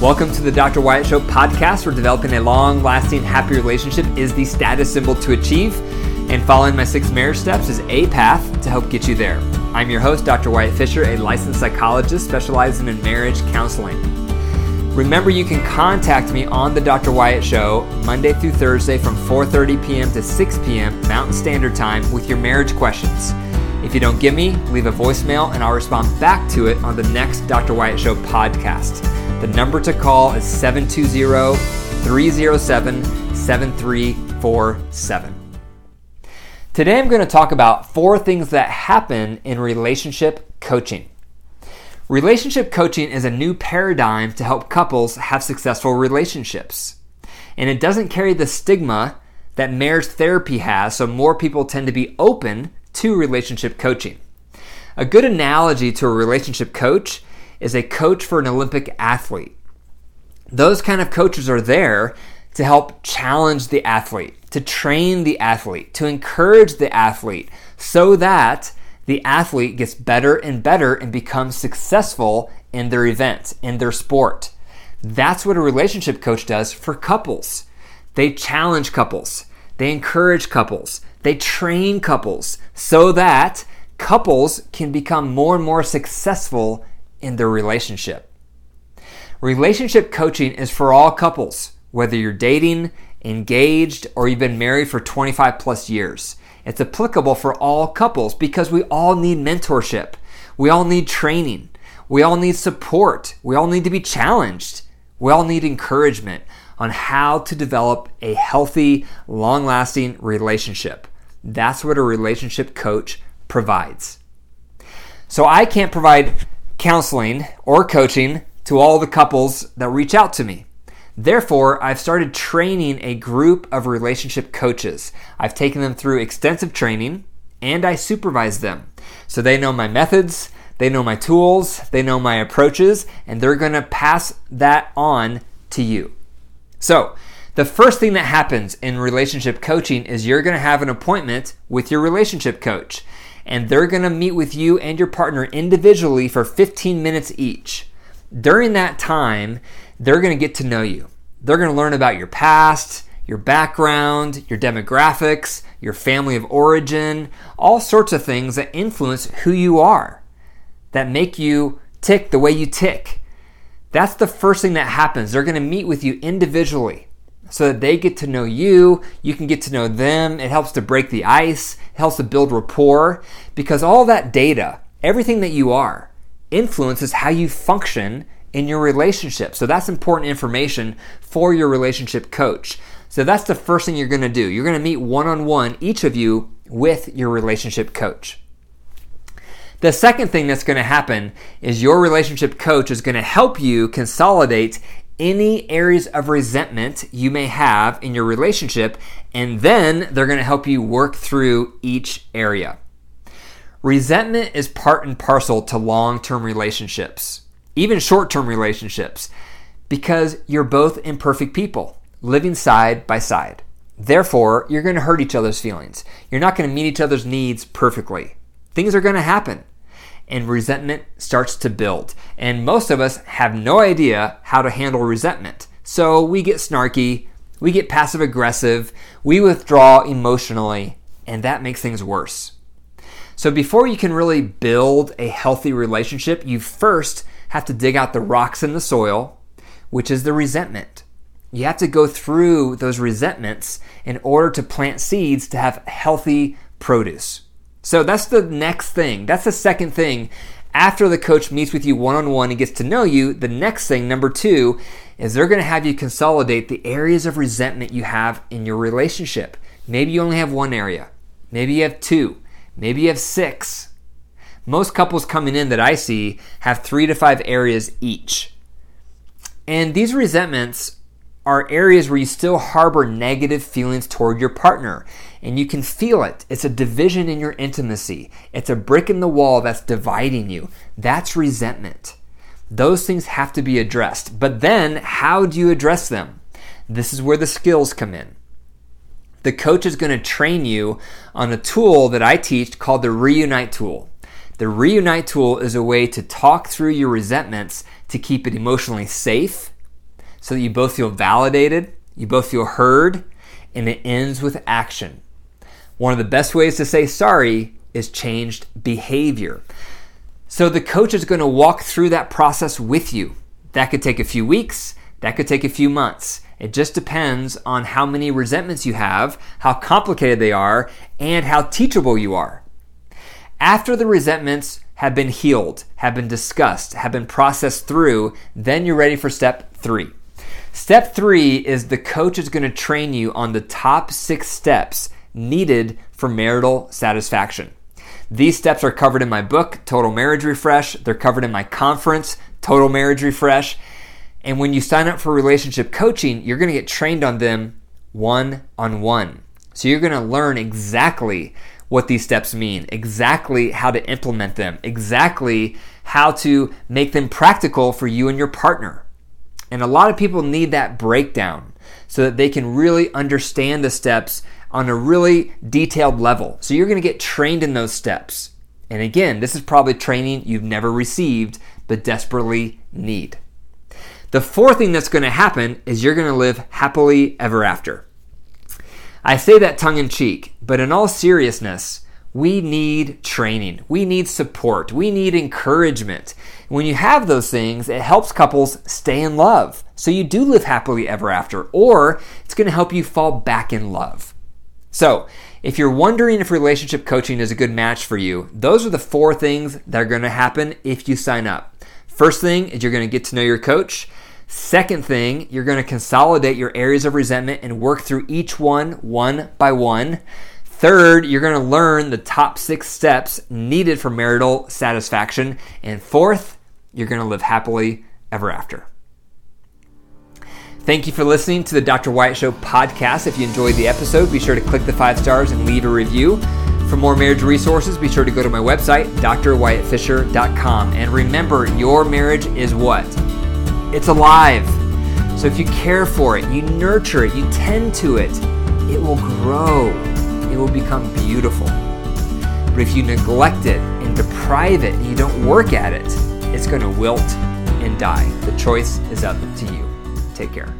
Welcome to the Dr. Wyatt Show podcast, where developing a long lasting, happy relationship is the status symbol to achieve, and following my six marriage steps is a path to help get you there. I'm your host, Dr. Wyatt Fisher, a licensed psychologist specializing in marriage counseling. Remember, you can contact me on the Dr. Wyatt Show Monday through Thursday from 4:30 p.m. to 6 p.m. Mountain Standard Time with your marriage questions. If you don't get me, leave a voicemail and I'll respond back to it on the next Dr. Wyatt Show podcast. The number to call is 720 307 7347. Today I'm going to talk about four things that happen in relationship coaching. Relationship coaching is a new paradigm to help couples have successful relationships. And it doesn't carry the stigma that marriage therapy has, so more people tend to be open to relationship coaching. A good analogy to a relationship coach is a coach for an Olympic athlete. Those kind of coaches are there to help challenge the athlete, to train the athlete, to encourage the athlete so that the athlete gets better and better and becomes successful in their event, in their sport. That's what a relationship coach does for couples. They challenge couples, they encourage couples, they train couples so that couples can become more and more successful in their relationship. Relationship coaching is for all couples, whether you're dating, engaged, or you've been married for 25 plus years. It's applicable for all couples because we all need mentorship. We all need training. We all need support. We all need to be challenged. We all need encouragement on how to develop a healthy, long lasting relationship. That's what a relationship coach provides. So I can't provide counseling or coaching to all the couples that reach out to me. Therefore, I've started training a group of relationship coaches. I've taken them through extensive training and I supervise them. So they know my methods, they know my tools, they know my approaches, and they're going to pass that on to you. So, the first thing that happens in relationship coaching is you're going to have an appointment with your relationship coach and they're going to meet with you and your partner individually for 15 minutes each. During that time, they're going to get to know you. They're going to learn about your past, your background, your demographics, your family of origin, all sorts of things that influence who you are, that make you tick the way you tick. That's the first thing that happens. They're going to meet with you individually so that they get to know you, you can get to know them. It helps to break the ice, it helps to build rapport because all that data, everything that you are, influences how you function in your relationship. So that's important information for your relationship coach. So that's the first thing you're going to do. You're going to meet one on one, each of you, with your relationship coach. The second thing that's going to happen is your relationship coach is going to help you consolidate any areas of resentment you may have in your relationship, and then they're going to help you work through each area. Resentment is part and parcel to long term relationships, even short term relationships, because you're both imperfect people living side by side. Therefore, you're going to hurt each other's feelings. You're not going to meet each other's needs perfectly. Things are going to happen and resentment starts to build. And most of us have no idea how to handle resentment. So we get snarky, we get passive aggressive, we withdraw emotionally, and that makes things worse. So before you can really build a healthy relationship, you first have to dig out the rocks in the soil, which is the resentment. You have to go through those resentments in order to plant seeds to have healthy produce. So that's the next thing. That's the second thing. After the coach meets with you one on one and gets to know you, the next thing, number two, is they're going to have you consolidate the areas of resentment you have in your relationship. Maybe you only have one area, maybe you have two, maybe you have six. Most couples coming in that I see have three to five areas each. And these resentments are areas where you still harbor negative feelings toward your partner. And you can feel it. It's a division in your intimacy, it's a brick in the wall that's dividing you. That's resentment. Those things have to be addressed. But then, how do you address them? This is where the skills come in. The coach is going to train you on a tool that I teach called the Reunite tool. The Reunite tool is a way to talk through your resentments to keep it emotionally safe so that you both feel validated, you both feel heard, and it ends with action. One of the best ways to say sorry is changed behavior. So the coach is going to walk through that process with you. That could take a few weeks, that could take a few months. It just depends on how many resentments you have, how complicated they are, and how teachable you are. After the resentments have been healed, have been discussed, have been processed through, then you're ready for step three. Step three is the coach is going to train you on the top six steps needed for marital satisfaction. These steps are covered in my book, Total Marriage Refresh. They're covered in my conference, Total Marriage Refresh. And when you sign up for relationship coaching, you're going to get trained on them one on one. So you're going to learn exactly what these steps mean, exactly how to implement them, exactly how to make them practical for you and your partner. And a lot of people need that breakdown so that they can really understand the steps on a really detailed level. So you're going to get trained in those steps. And again, this is probably training you've never received but desperately need. The fourth thing that's going to happen is you're going to live happily ever after. I say that tongue in cheek, but in all seriousness, we need training. We need support. We need encouragement. When you have those things, it helps couples stay in love. So you do live happily ever after, or it's going to help you fall back in love. So, if you're wondering if relationship coaching is a good match for you, those are the four things that are going to happen if you sign up. First thing is you're going to get to know your coach. Second thing, you're going to consolidate your areas of resentment and work through each one one by one. Third, you're going to learn the top six steps needed for marital satisfaction. And fourth, you're going to live happily ever after. Thank you for listening to the Dr. Wyatt Show podcast. If you enjoyed the episode, be sure to click the five stars and leave a review. For more marriage resources, be sure to go to my website, drwyattfisher.com. And remember, your marriage is what? It's alive. So if you care for it, you nurture it, you tend to it, it will grow. It will become beautiful. But if you neglect it and deprive it and you don't work at it, it's going to wilt and die. The choice is up to you. Take care.